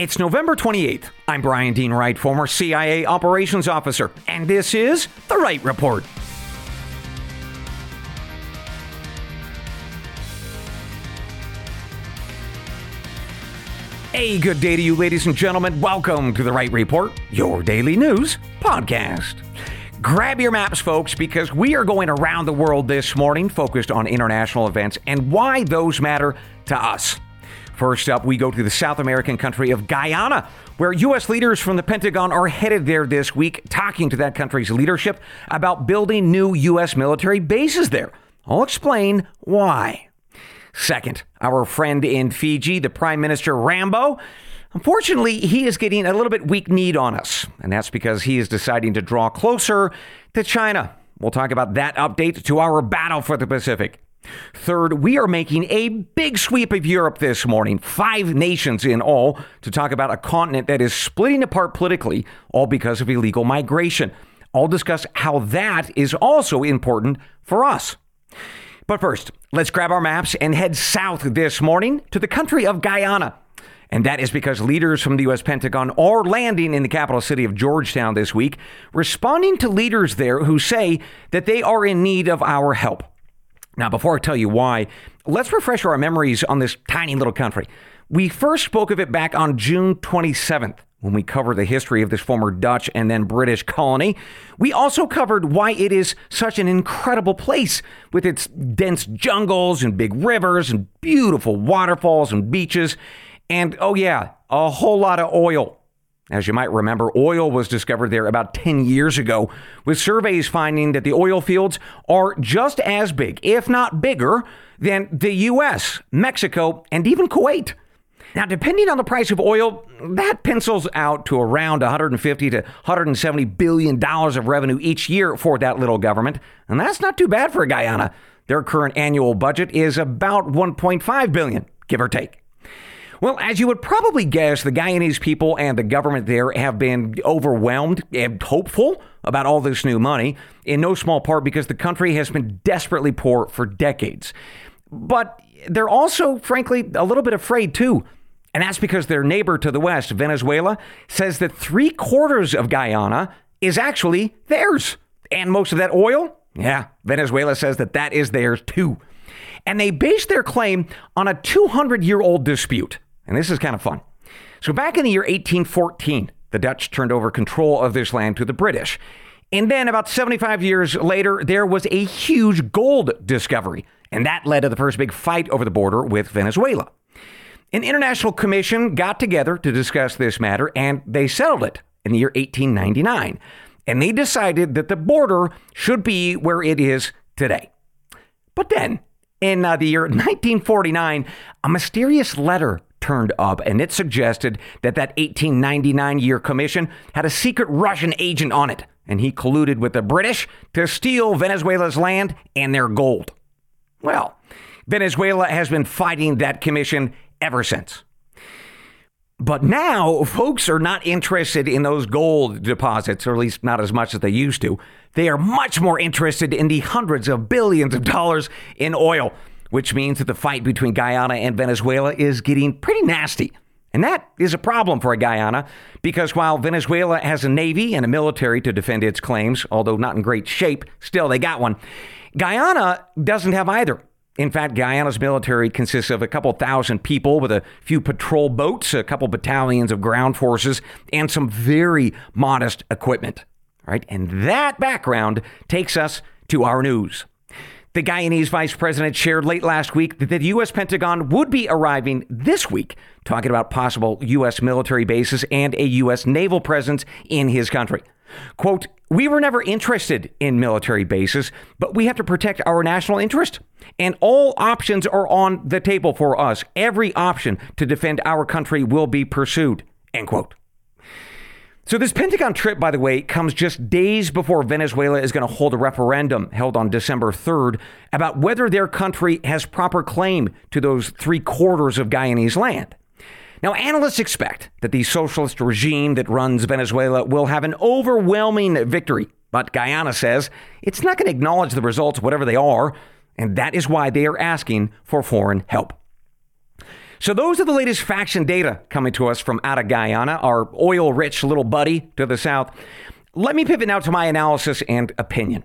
It's November 28th. I'm Brian Dean Wright, former CIA operations officer, and this is The Wright Report. A good day to you, ladies and gentlemen. Welcome to The Wright Report, your daily news podcast. Grab your maps, folks, because we are going around the world this morning focused on international events and why those matter to us. First up, we go to the South American country of Guyana, where U.S. leaders from the Pentagon are headed there this week, talking to that country's leadership about building new U.S. military bases there. I'll explain why. Second, our friend in Fiji, the Prime Minister Rambo, unfortunately, he is getting a little bit weak kneed on us, and that's because he is deciding to draw closer to China. We'll talk about that update to our battle for the Pacific. Third, we are making a big sweep of Europe this morning, five nations in all, to talk about a continent that is splitting apart politically, all because of illegal migration. I'll discuss how that is also important for us. But first, let's grab our maps and head south this morning to the country of Guyana. And that is because leaders from the U.S. Pentagon are landing in the capital city of Georgetown this week, responding to leaders there who say that they are in need of our help. Now, before I tell you why, let's refresh our memories on this tiny little country. We first spoke of it back on June 27th when we covered the history of this former Dutch and then British colony. We also covered why it is such an incredible place with its dense jungles and big rivers and beautiful waterfalls and beaches. And oh, yeah, a whole lot of oil. As you might remember, oil was discovered there about 10 years ago, with surveys finding that the oil fields are just as big, if not bigger, than the US, Mexico, and even Kuwait. Now, depending on the price of oil, that pencils out to around 150 to 170 billion dollars of revenue each year for that little government, and that's not too bad for Guyana. Their current annual budget is about 1.5 billion, give or take. Well, as you would probably guess, the Guyanese people and the government there have been overwhelmed and hopeful about all this new money, in no small part because the country has been desperately poor for decades. But they're also, frankly, a little bit afraid too. And that's because their neighbor to the west, Venezuela, says that three quarters of Guyana is actually theirs. And most of that oil, yeah, Venezuela says that that is theirs too. And they base their claim on a 200 year old dispute. And this is kind of fun. So, back in the year 1814, the Dutch turned over control of this land to the British. And then, about 75 years later, there was a huge gold discovery. And that led to the first big fight over the border with Venezuela. An international commission got together to discuss this matter, and they settled it in the year 1899. And they decided that the border should be where it is today. But then, in uh, the year 1949, a mysterious letter turned up, and it suggested that that 1899 year commission had a secret Russian agent on it, and he colluded with the British to steal Venezuela's land and their gold. Well, Venezuela has been fighting that commission ever since. But now, folks are not interested in those gold deposits, or at least not as much as they used to. They are much more interested in the hundreds of billions of dollars in oil which means that the fight between Guyana and Venezuela is getting pretty nasty. And that is a problem for Guyana because while Venezuela has a navy and a military to defend its claims, although not in great shape, still they got one. Guyana doesn't have either. In fact, Guyana's military consists of a couple thousand people with a few patrol boats, a couple battalions of ground forces, and some very modest equipment. Right? And that background takes us to our news. The Guyanese vice president shared late last week that the U.S. Pentagon would be arriving this week, talking about possible U.S. military bases and a U.S. naval presence in his country. Quote, we were never interested in military bases, but we have to protect our national interest. And all options are on the table for us. Every option to defend our country will be pursued. End quote. So, this Pentagon trip, by the way, comes just days before Venezuela is going to hold a referendum held on December 3rd about whether their country has proper claim to those three quarters of Guyanese land. Now, analysts expect that the socialist regime that runs Venezuela will have an overwhelming victory, but Guyana says it's not going to acknowledge the results, whatever they are, and that is why they are asking for foreign help. So, those are the latest facts and data coming to us from out of Guyana, our oil rich little buddy to the south. Let me pivot now to my analysis and opinion.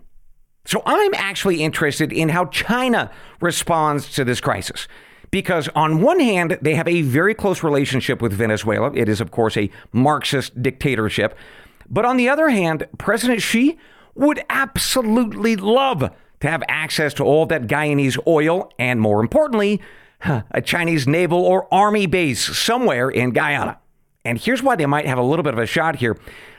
So, I'm actually interested in how China responds to this crisis. Because, on one hand, they have a very close relationship with Venezuela. It is, of course, a Marxist dictatorship. But on the other hand, President Xi would absolutely love to have access to all that Guyanese oil and, more importantly, a Chinese naval or army base somewhere in Guyana. And here's why they might have a little bit of a shot here.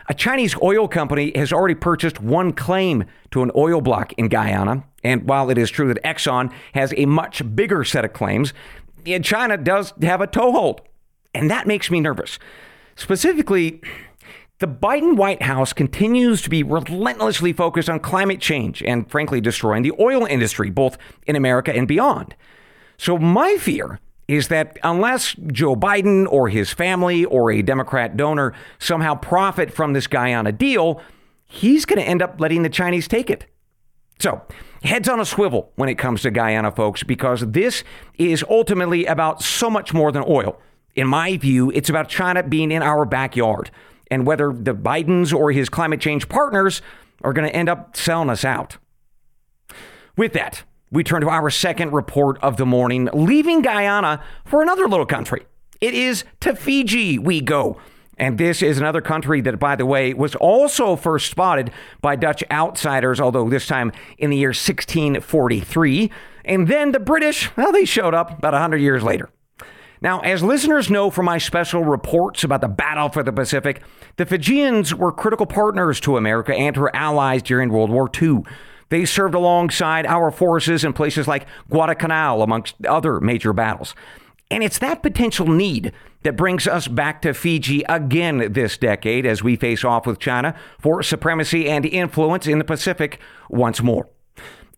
A Chinese oil company has already purchased one claim to an oil block in Guyana. And while it is true that Exxon has a much bigger set of claims, China does have a toehold. And that makes me nervous. Specifically, the Biden White House continues to be relentlessly focused on climate change and, frankly, destroying the oil industry, both in America and beyond. So, my fear is that unless Joe Biden or his family or a Democrat donor somehow profit from this Guyana deal, he's going to end up letting the Chinese take it. So, heads on a swivel when it comes to Guyana, folks, because this is ultimately about so much more than oil. In my view, it's about China being in our backyard and whether the Bidens or his climate change partners are going to end up selling us out. With that, we turn to our second report of the morning, leaving Guyana for another little country. It is to Fiji we go. And this is another country that, by the way, was also first spotted by Dutch outsiders, although this time in the year 1643. And then the British, well, they showed up about 100 years later. Now, as listeners know from my special reports about the battle for the Pacific, the Fijians were critical partners to America and her allies during World War II. They served alongside our forces in places like Guadalcanal, amongst other major battles. And it's that potential need that brings us back to Fiji again this decade as we face off with China for supremacy and influence in the Pacific once more.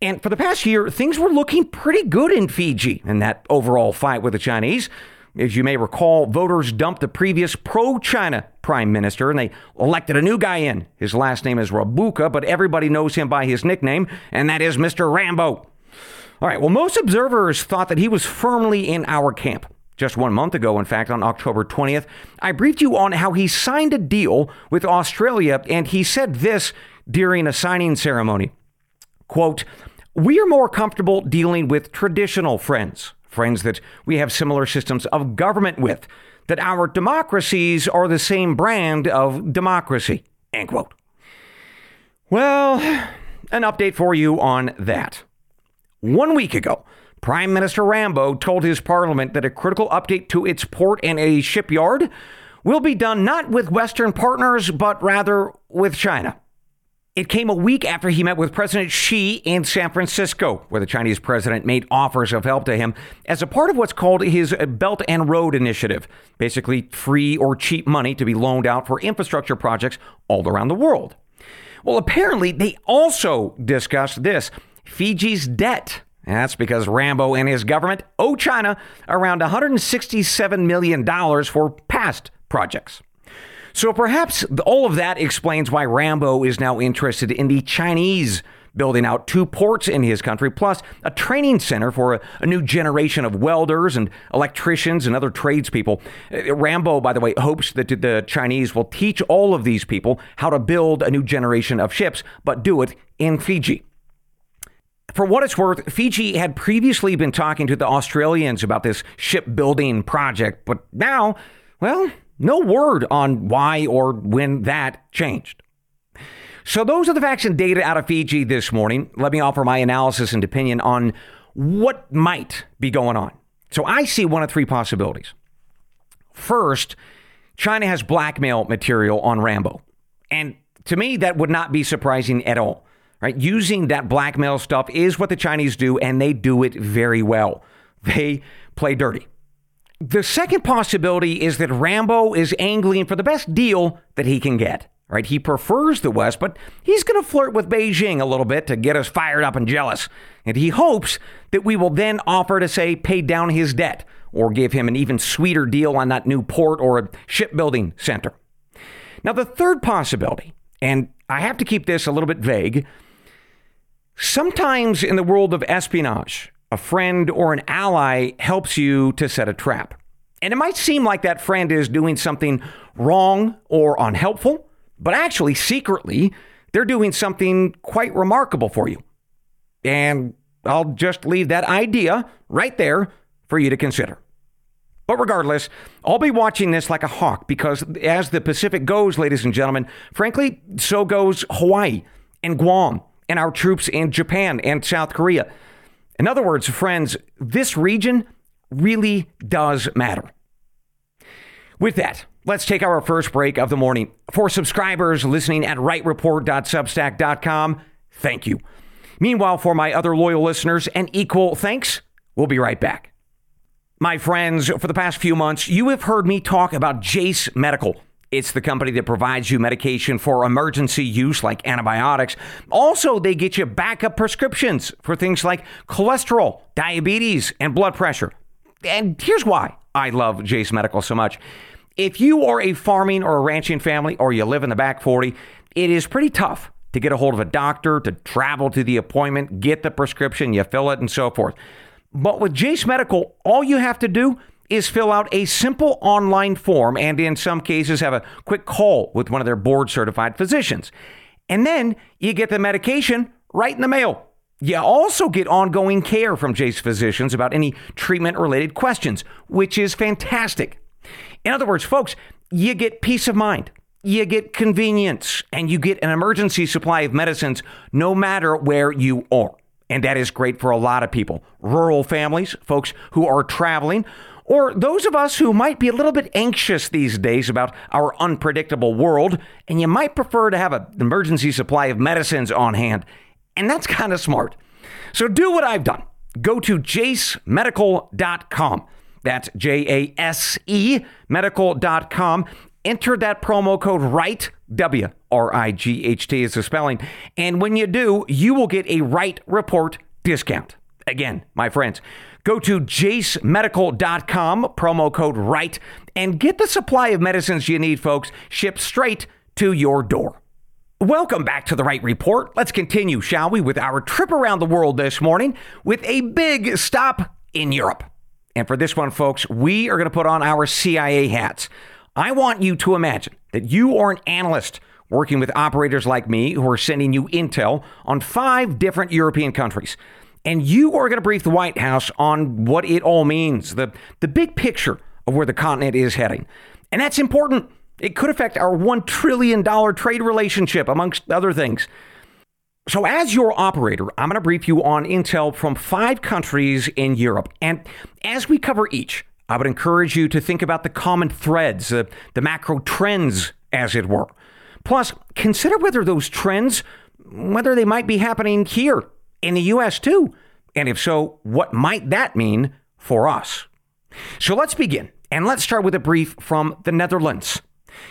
And for the past year, things were looking pretty good in Fiji in that overall fight with the Chinese. As you may recall, voters dumped the previous pro China prime minister and they elected a new guy in. His last name is Rabuka, but everybody knows him by his nickname, and that is Mr. Rambo. All right, well, most observers thought that he was firmly in our camp. Just one month ago, in fact, on October 20th, I briefed you on how he signed a deal with Australia, and he said this during a signing ceremony. Quote, we are more comfortable dealing with traditional friends, friends that we have similar systems of government with, that our democracies are the same brand of democracy. End quote. Well, an update for you on that. One week ago, Prime Minister Rambo told his parliament that a critical update to its port and a shipyard will be done not with Western partners, but rather with China. It came a week after he met with President Xi in San Francisco, where the Chinese president made offers of help to him as a part of what's called his Belt and Road Initiative basically, free or cheap money to be loaned out for infrastructure projects all around the world. Well, apparently, they also discussed this Fiji's debt. That's because Rambo and his government owe China around $167 million for past projects. So perhaps all of that explains why Rambo is now interested in the Chinese building out two ports in his country, plus a training center for a, a, new generation of welders and electricians and other tradespeople. Uh, Rambo, by the way, hopes that the Chinese will teach all of these people how to build a new generation of ships, but do it in Fiji. For what it's worth, Fiji had previously been talking to the Australians about this shipbuilding project, but now, well, no word on why or when that changed. So, those are the facts and data out of Fiji this morning. Let me offer my analysis and opinion on what might be going on. So, I see one of three possibilities. First, China has blackmail material on Rambo. And to me, that would not be surprising at all. Right? Using that blackmail stuff is what the Chinese do, and they do it very well. They play dirty. The second possibility is that Rambo is angling for the best deal that he can get. Right? He prefers the West, but he's going to flirt with Beijing a little bit to get us fired up and jealous. And he hopes that we will then offer to, say, pay down his debt or give him an even sweeter deal on that new port or a shipbuilding center. Now, the third possibility, and I have to keep this a little bit vague, sometimes in the world of espionage, a friend or an ally helps you to set a trap. And it might seem like that friend is doing something wrong or unhelpful, but actually, secretly, they're doing something quite remarkable for you. And I'll just leave that idea right there for you to consider. But regardless, I'll be watching this like a hawk because as the Pacific goes, ladies and gentlemen, frankly, so goes Hawaii and Guam and our troops in Japan and South Korea. In other words, friends, this region really does matter. With that, let's take our first break of the morning. For subscribers listening at wrightreport.substack.com, thank you. Meanwhile, for my other loyal listeners, an equal thanks. We'll be right back. My friends, for the past few months, you have heard me talk about Jase Medical. It's the company that provides you medication for emergency use like antibiotics. Also, they get you backup prescriptions for things like cholesterol, diabetes, and blood pressure. And here's why I love Jase Medical so much. If you are a farming or a ranching family or you live in the back 40, it is pretty tough to get a hold of a doctor, to travel to the appointment, get the prescription, you fill it, and so forth. But with Jase Medical, all you have to do is fill out a simple online form and in some cases have a quick call with one of their board certified physicians. And then you get the medication right in the mail. You also get ongoing care from Jase physicians about any treatment related questions, which is fantastic. In other words, folks, you get peace of mind, you get convenience, and you get an emergency supply of medicines no matter where you are. And that is great for a lot of people rural families, folks who are traveling, or those of us who might be a little bit anxious these days about our unpredictable world, and you might prefer to have an emergency supply of medicines on hand. And that's kind of smart. So do what I've done. Go to jasemedical.com. That's J A S E medical.com. Enter that promo code WRIGHT, W R I G H T is the spelling. And when you do, you will get a Wright Report discount. Again, my friends, go to jasemedical.com, promo code WRIGHT, and get the supply of medicines you need, folks, shipped straight to your door. Welcome back to the Wright Report. Let's continue, shall we, with our trip around the world this morning with a big stop in Europe. And for this one, folks, we are going to put on our CIA hats. I want you to imagine that you are an analyst working with operators like me who are sending you intel on five different European countries. And you are going to brief the White House on what it all means, the, the big picture of where the continent is heading. And that's important. It could affect our $1 trillion trade relationship, amongst other things. So, as your operator, I'm going to brief you on intel from five countries in Europe. And as we cover each, I would encourage you to think about the common threads, uh, the macro trends, as it were. Plus, consider whether those trends, whether they might be happening here in the U.S. too. And if so, what might that mean for us? So let's begin. And let's start with a brief from the Netherlands.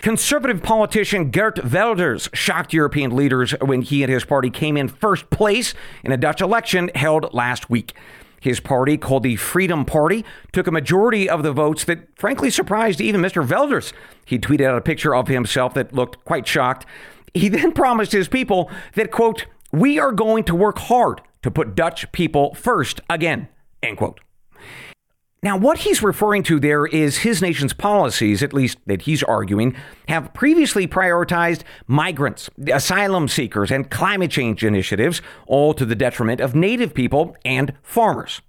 Conservative politician Geert Wilders shocked European leaders when he and his party came in first place in a Dutch election held last week. His party, called the Freedom Party, took a majority of the votes that frankly surprised even Mr. Wilders. He tweeted out a picture of himself that looked quite shocked. He then promised his people that, quote, we are going to work hard to put Dutch people first again, end quote. Now, what he's referring to there is his nation's policies, at least that he's arguing, have previously prioritized migrants, asylum seekers, and climate change initiatives, all to the detriment of native people and farmers.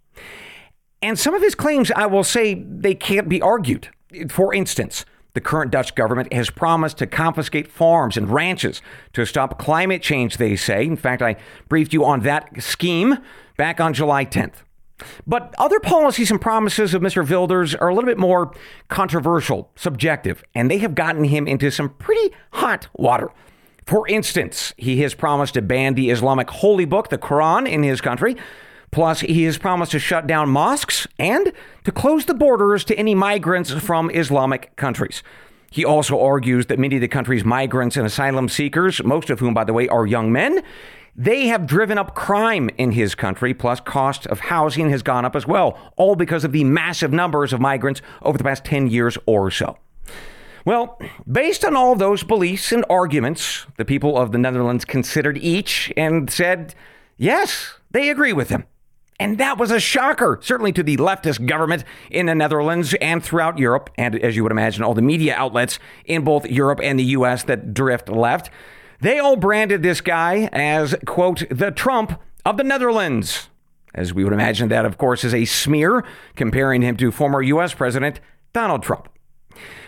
And some of his claims, I will say, they can't be argued. For instance, the current Dutch government has promised to confiscate farms and ranches to stop climate change, they say. In fact, I briefed you on that scheme back on July 10th. But other policies and promises of Mr. Wilders are a little bit more controversial, subjective, and they have gotten him into some pretty hot water. For instance, he has promised to ban the Islamic holy book, the Quran, in his country. Plus, he has promised to shut down mosques and to close the borders to any migrants from Islamic countries. He also argues that many of the country's migrants and asylum seekers, most of whom, by the way, are young men, they have driven up crime in his country, plus cost of housing has gone up as well, all because of the massive numbers of migrants over the past 10 years or so. Well, based on all those beliefs and arguments, the people of the Netherlands considered each and said, yes, they agree with him. And that was a shocker, certainly to the leftist government in the Netherlands and throughout Europe, and as you would imagine, all the media outlets in both Europe and the US that drift left. They all branded this guy as, quote, the Trump of the Netherlands. As we would imagine, that, of course, is a smear comparing him to former US President Donald Trump.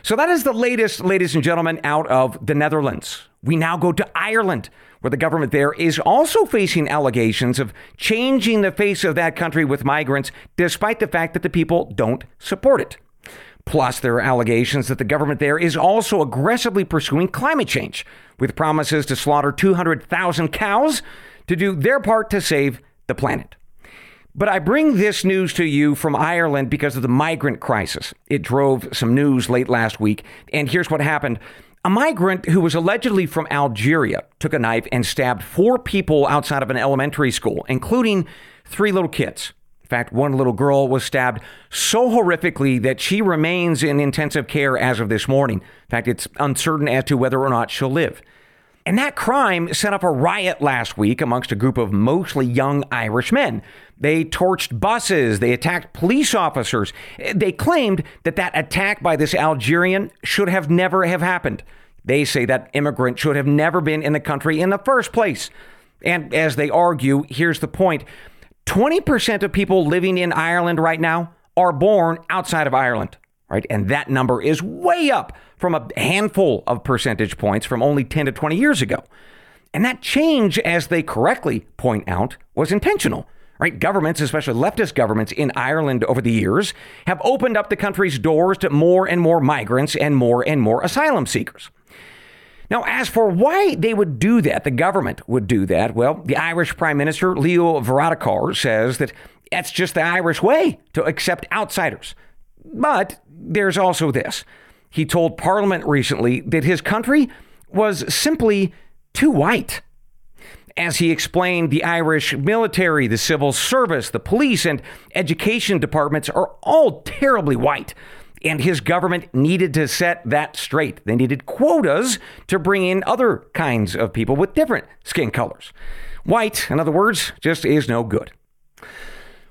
So that is the latest, ladies and gentlemen, out of the Netherlands. We now go to Ireland, where the government there is also facing allegations of changing the face of that country with migrants, despite the fact that the people don't support it. Plus, there are allegations that the government there is also aggressively pursuing climate change, with promises to slaughter 200,000 cows to do their part to save the planet. But I bring this news to you from Ireland because of the migrant crisis. It drove some news late last week, and here's what happened. A migrant who was allegedly from Algeria took a knife and stabbed four people outside of an elementary school, including three little kids. In fact, one little girl was stabbed so horrifically that she remains in intensive care as of this morning. In fact, it's uncertain as to whether or not she'll live. And that crime set up a riot last week amongst a group of mostly young Irish men. They torched buses, they attacked police officers. They claimed that that attack by this Algerian should have never have happened. They say that immigrant should have never been in the country in the first place. And as they argue, here's the point 20% of people living in Ireland right now are born outside of Ireland right? And that number is way up from a handful of percentage points from only 10 to 20 years ago. And that change, as they correctly point out, was intentional. Right? Governments, especially leftist governments in Ireland over the years, have opened up the country's doors to more and more migrants and more and more asylum seekers. Now, as for why they would do that, the government would do that, well, the Irish Prime Minister, Leo Varadkar, says that that's just the Irish way to accept outsiders. But there's also this. He told Parliament recently that his country was simply too white. As he explained, the Irish military, the civil service, the police, and education departments are all terribly white. And his government needed to set that straight. They needed quotas to bring in other kinds of people with different skin colors. White, in other words, just is no good.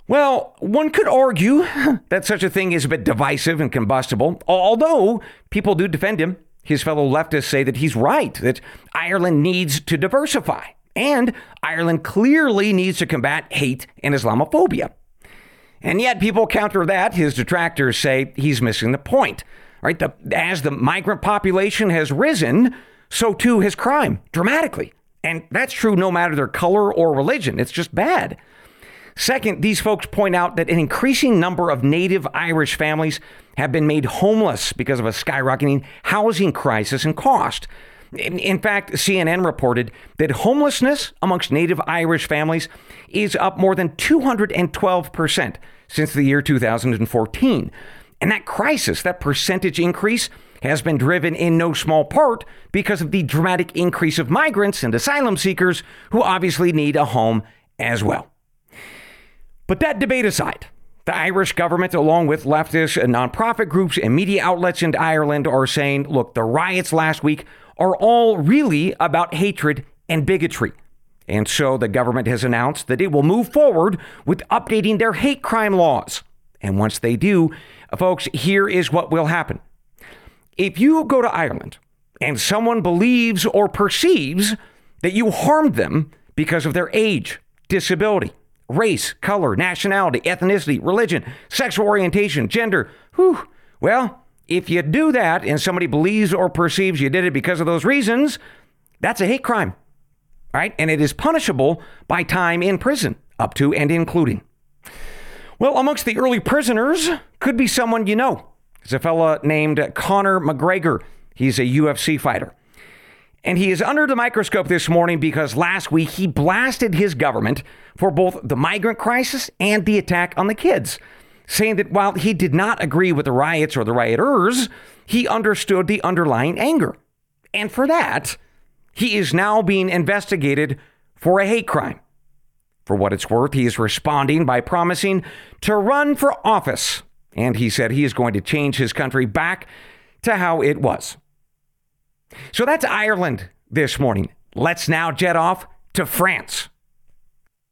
Well, one could argue that such a thing is a bit divisive and combustible, although people do defend him. His fellow leftists say that he's right, that Ireland needs to diversify, and Ireland clearly needs to combat hate and Islamophobia. And yet, people counter that. His detractors say he's missing the point. Right? The, as the migrant population has risen, so too has crime dramatically. And that's true no matter their color or religion. It's just bad. Second, these folks point out that an increasing number of native Irish families have been made homeless because of a skyrocketing housing crisis and cost. In fact, CNN reported that homelessness amongst native Irish families is up more than 212% since the year 2014. And that crisis, that percentage increase, has been driven in no small part because of the dramatic increase of migrants and asylum seekers who obviously need a home as well. But that debate aside, the Irish government, along with leftist and nonprofit groups and media outlets in Ireland, are saying, look, the riots last week are all really about hatred and bigotry. And so the government has announced that it will move forward with updating their hate crime laws. And once they do, folks, here is what will happen. If you go to Ireland and someone believes or perceives that you harmed them because of their age, disability, race, color, nationality, ethnicity, religion, sexual orientation, gender. Whew. Well, if you do that and somebody believes or perceives you did it because of those reasons, that's a hate crime, right? And it is punishable by time in prison, up to and including. Well, amongst the early prisoners could be someone you know. It's a fella named Conor McGregor. He's a UFC fighter. And he is under the microscope this morning because last week he blasted his government for both the migrant crisis and the attack on the kids, saying that while he did not agree with the riots or the rioters, he understood the underlying anger. And for that, he is now being investigated for a hate crime. For what it's worth, he is responding by promising to run for office. And he said he is going to change his country back to how it was. So that's Ireland this morning. Let's now jet off to France.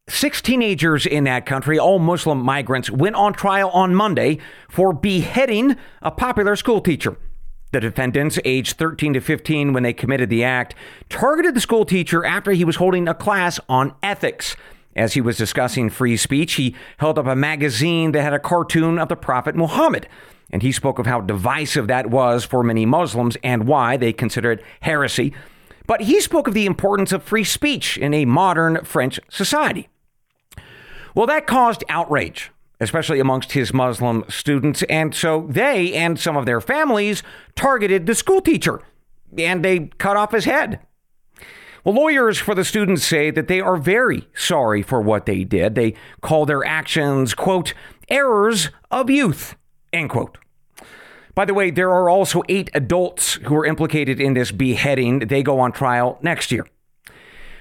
Six teenagers in that country, all Muslim migrants, went on trial on Monday for beheading a popular school teacher. The defendants, aged 13 to 15 when they committed the act, targeted the school teacher after he was holding a class on ethics. As he was discussing free speech, he held up a magazine that had a cartoon of the Prophet Muhammad. And he spoke of how divisive that was for many Muslims and why they consider it heresy. But he spoke of the importance of free speech in a modern French society. Well, that caused outrage, especially amongst his Muslim students. And so they and some of their families targeted the school teacher and they cut off his head. Well, lawyers for the students say that they are very sorry for what they did. They call their actions, quote, errors of youth, end quote. By the way, there are also eight adults who are implicated in this beheading. They go on trial next year.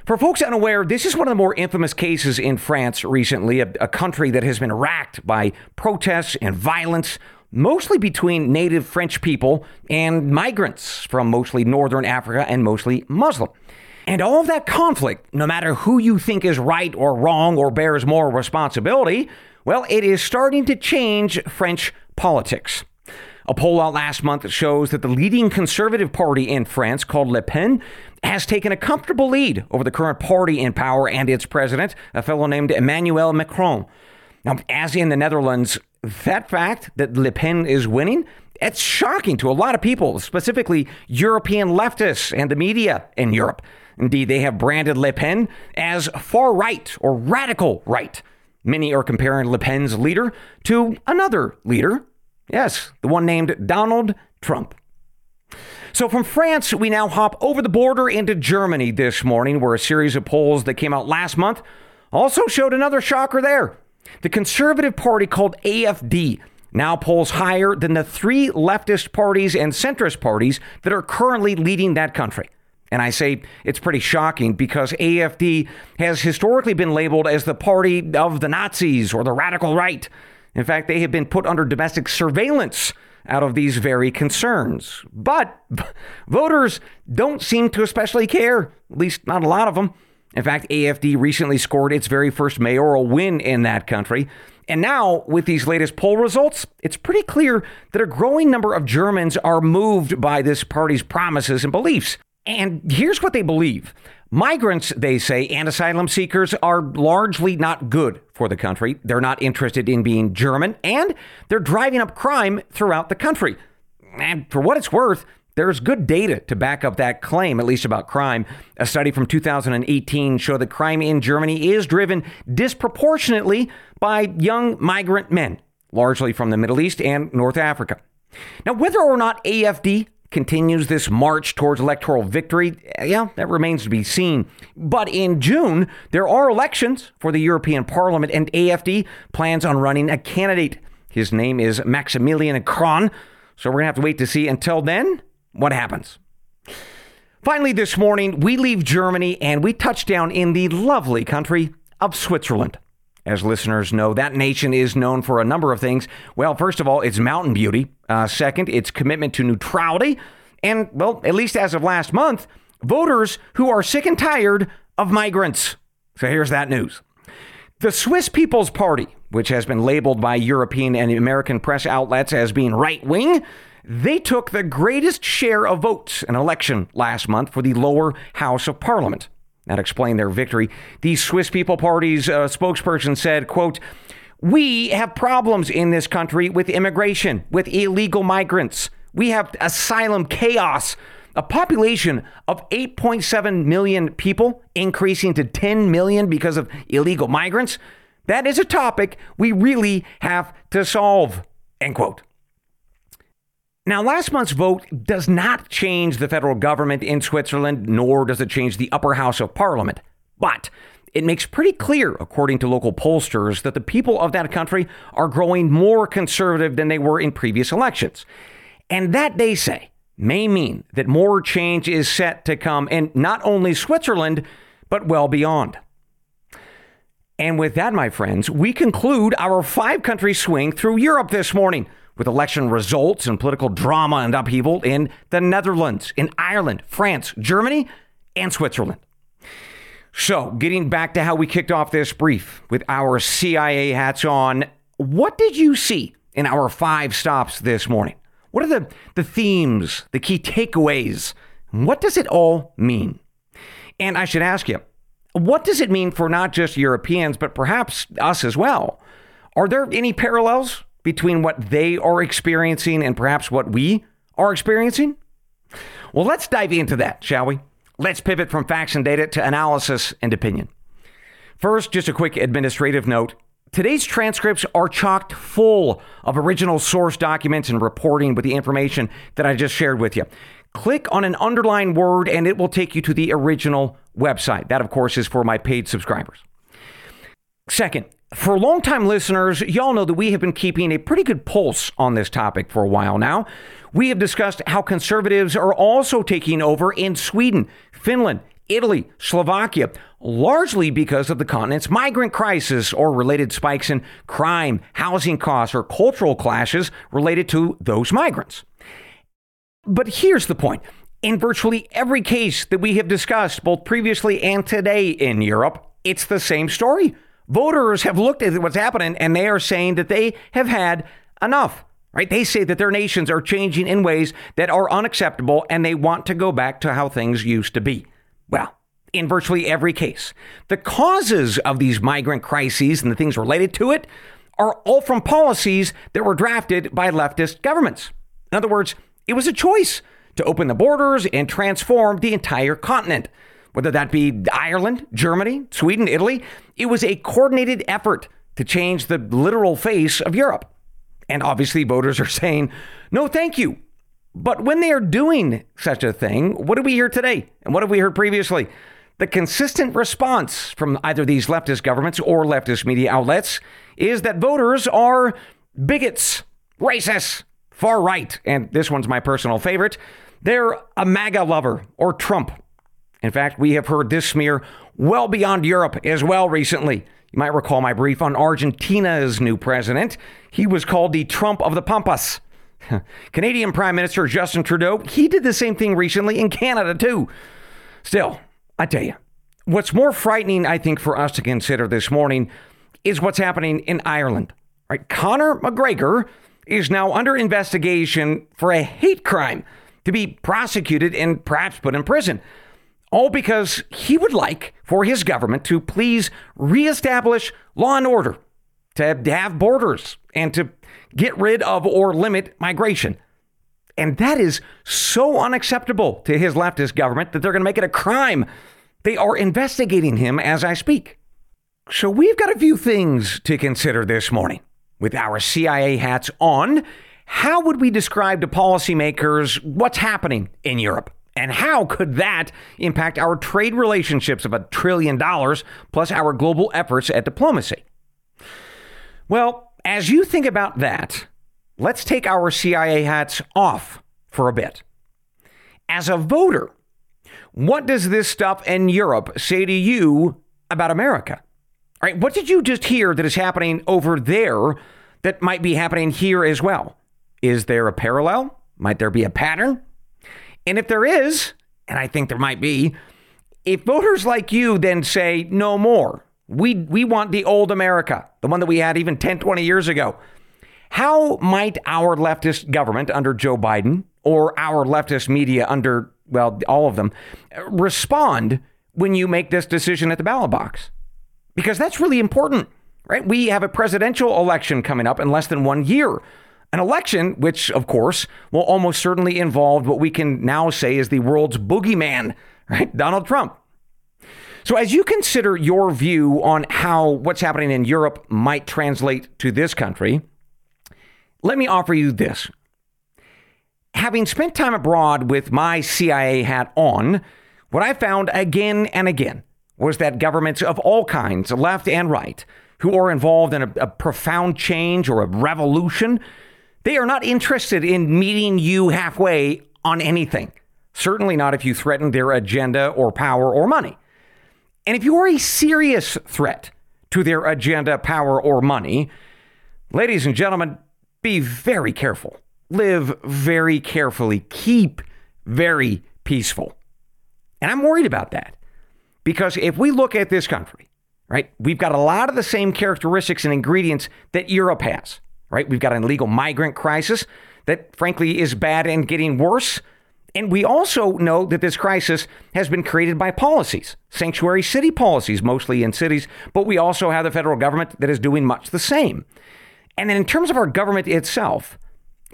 For folks unaware, this is one of the more infamous cases in France recently, a, a, country that has been racked by protests and violence, mostly between native French people and migrants from mostly northern Africa and mostly Muslim. And all of that conflict, no matter who you think is right or wrong or bears more responsibility, well, it is starting to change French politics. A poll out last month shows that the leading conservative party in France, called Le Pen, has taken a comfortable lead over the current party in power and its president, a fellow named Emmanuel Macron. Now, as in the Netherlands, that fact that Le Pen is winning, it's shocking to a lot of people, specifically European leftists and the media in Europe. Indeed, they have branded Le Pen as far right or radical right. Many are comparing Le Pen's leader to another leader, Yes, the one named Donald Trump. So from France, we now hop over the border into Germany this morning, where a series of polls that came out last month also showed another shocker there. The conservative party called AFD now polls higher than the three leftist parties and centrist parties that are currently leading that country. And I say it's pretty shocking because AFD has historically been labeled as the party of the Nazis or the radical right. In fact, they have been put under domestic surveillance out of these very concerns. But voters don't seem to especially care, at least not a lot of them. In fact, AFD recently scored its very first mayoral win in that country. And now, with these latest poll results, it's pretty clear that a growing number of Germans are moved by this party's promises and beliefs. And here's what they believe Migrants, they say, and asylum seekers are largely not good for the country. They're not interested in being German, and they're driving up crime throughout the country. And for what it's worth, there's good data to back up that claim, at least about crime. A study from 2018 showed that crime in Germany is driven disproportionately by young migrant men, largely from the Middle East and North Africa. Now, whether or not AFD continues this march towards electoral victory? Eh, yeah, that remains to be seen. But in June, there are elections for the European Parliament, and AFD plans on running a candidate. His name is Maximilian Krah. So we're going to have to wait to see until then what happens. Finally, this morning, we leave Germany and we touch down in the lovely country of Switzerland. As listeners know, that nation is known for a number of things. Well, first of all, its mountain beauty. Uh, second, its commitment to neutrality. And, well, at least as of last month, voters who are sick and tired of migrants. So here's that news. The Swiss People's Party, which has been labeled by European and American press outlets as being right wing, they took the greatest share of votes in an election last month for the lower house of parliament. That explained their victory. The Swiss People Party's uh, spokesperson said, quote, we have problems in this country with immigration, with illegal migrants. We have asylum chaos. A population of 8.7 million people increasing to 10 million because of illegal migrants. That is a topic we really have to solve. End quote. Now, last month's vote does not change the federal government in Switzerland, nor does it change the upper house of parliament. But it makes pretty clear, according to local pollsters, that the people of that country are growing more conservative than they were in previous elections. And that, they say, may mean that more change is set to come in not only Switzerland, but well beyond. And with that, my friends, we conclude our five country swing through Europe this morning with election results and political drama and upheaval in the Netherlands, in Ireland, France, Germany, and Switzerland. So, getting back to how we kicked off this brief with our CIA hats on, what did you see in our five stops this morning? What are the, the themes, the key takeaways? What does it all mean? And I should ask you, what does it mean for not just Europeans, but perhaps us as well? Are there any parallels between what they are experiencing and perhaps what we are experiencing? Well, let's dive into that, shall we? Let's pivot from facts and data to analysis and opinion. First, just a quick administrative note. Today's transcripts are chocked full of original source documents and reporting with the information that I just shared with you. Click on an underlined word and it will take you to the original website. That, of course, is for my paid subscribers. Second, for longtime listeners, y'all know that we have been keeping a pretty good pulse on this topic for a while now. We have discussed how conservatives are also taking over in Sweden, Finland, Italy, Slovakia, largely because of the continent's migrant crisis or related spikes in crime, housing costs, or cultural clashes related to those migrants. But here's the point. In virtually every case that we have discussed, both previously and today in Europe, it's the same story. Voters have looked at what's happening and they are saying that they have had enough right? They say that their nations are changing in ways that are unacceptable and they want to go back to how things used to be. Well, in virtually every case, the causes of these migrant crises and the things related to it are all from policies that were drafted by leftist governments. In other words, it was a choice to open the borders and transform the entire continent. Whether that be Ireland, Germany, Sweden, Italy, it was a coordinated effort to change the literal face of Europe. And obviously, voters are saying, no, thank you. But when they are doing such a thing, what do we hear today? And what have we heard previously? The consistent response from either these leftist governments or leftist media outlets is that voters are bigots, racists, far right, and this one's my personal favorite. They're a MAGA lover or Trump. In fact, we have heard this smear well beyond Europe as well recently. You might recall my brief on Argentina's new president. He was called the Trump of the Pampas. Canadian Prime Minister Justin Trudeau, he did the same thing recently in Canada too. Still, I tell you, what's more frightening, I think, for us to consider this morning is what's happening in Ireland. Right? Conor McGregor is now under investigation for a hate crime to be prosecuted and perhaps put in prison all because he would like for his government to please reestablish law and order, to have borders, and to get rid of or limit migration. And that is so unacceptable to his leftist government that they're going to make it a crime. They are investigating him as I speak. So we've got a few things to consider this morning. With our CIA hats on, how would we describe to policymakers what's happening in Europe? And how could that impact our trade relationships of a trillion dollars plus our global efforts at diplomacy? Well, as you think about that, let's take our CIA hats off for a bit. As a voter, what does this stuff in Europe say to you about America? All right, what did you just hear that is happening over there that might be happening here as well? Is there a parallel? Might there be a pattern? And if there is, and I think there might be, if voters like you then say no more, we, we want the old America, the one that we had even 10, 20 years ago, how might our leftist government under Joe Biden or our leftist media under, well, all of them, respond when you make this decision at the ballot box? Because that's really important, right? We have a presidential election coming up in less than one year. An election, which, of course, will almost certainly involve what we can now say is the world's boogeyman, right? Donald Trump. So, as you consider your view on how what's happening in Europe might translate to this country, let me offer you this. Having spent time abroad with my CIA hat on, what I found again and again was that governments of all kinds, left and right, who are involved in a, a profound change or a revolution, they are not interested in meeting you halfway on anything. Certainly not if you threaten their agenda or power or money. And if you are a serious threat to their agenda, power, or money, ladies and gentlemen, be very careful. Live very carefully. Keep very peaceful. And I'm worried about that Because if we look at this country, right, we've got a lot of the same characteristics and ingredients that Europe has, right? We've got an illegal migrant crisis that, frankly, is bad and getting worse. And we also know that this crisis has been created by policies, sanctuary city policies, mostly in cities, but we also have the federal government that is doing much the same. And then in terms of our government itself,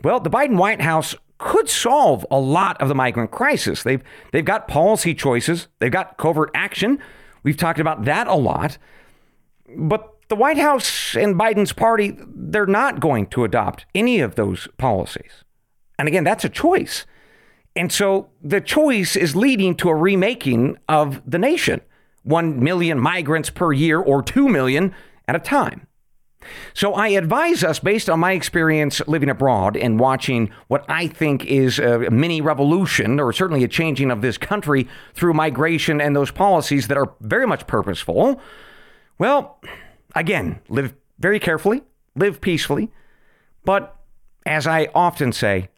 well, the Biden White House could solve a lot of the migrant crisis. They've they've got policy choices, they've got covert action. We've talked about that a lot. But the White House and Biden's party, they're not going to adopt any of those policies. And again, that's a choice. And so the choice is leading to a remaking of the nation 1 million migrants per year or 2 million at a time. So I advise us, based on my experience living abroad and watching what I think is a mini revolution, or certainly a changing of this country through migration and those policies that are very much purposeful. Well, again, live very carefully, live peacefully, but as I often say,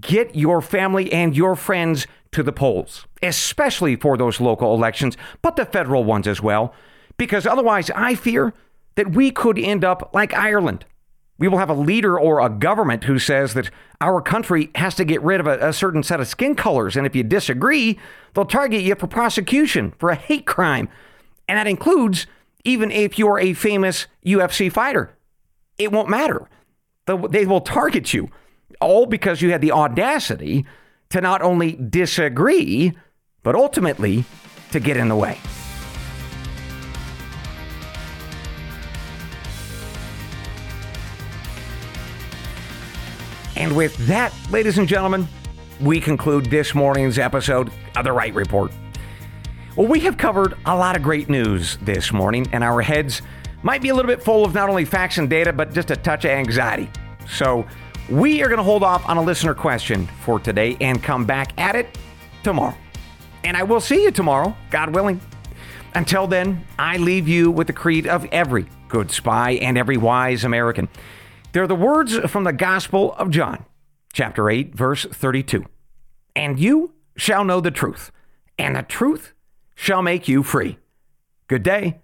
get your family and your friends to the polls, especially for those local elections, but the federal ones as well, because otherwise I fear that we could end up like Ireland. We will have a leader or a government who says that our country has to get rid of a, a, certain set of skin colors. And if you disagree, they'll target you for prosecution for a hate crime. And that includes even if you're a famous UFC fighter. It won't matter. They will target you, all because you had the audacity to not only disagree, but ultimately to get in the way. And with that, ladies and gentlemen, we conclude this morning's episode of The Wright Report. Well, we have covered a lot of great news this morning, and our heads might be a little bit full of not only facts and data, but just a touch of anxiety. So, we are going to hold off on a listener question for today and come back at it tomorrow. And I will see you tomorrow, God willing. Until then, I leave you with the creed of every good spy and every wise American. They're the words from the Gospel of John, chapter 8, verse 32. And you shall know the truth, and the truth shall make you free. Good day.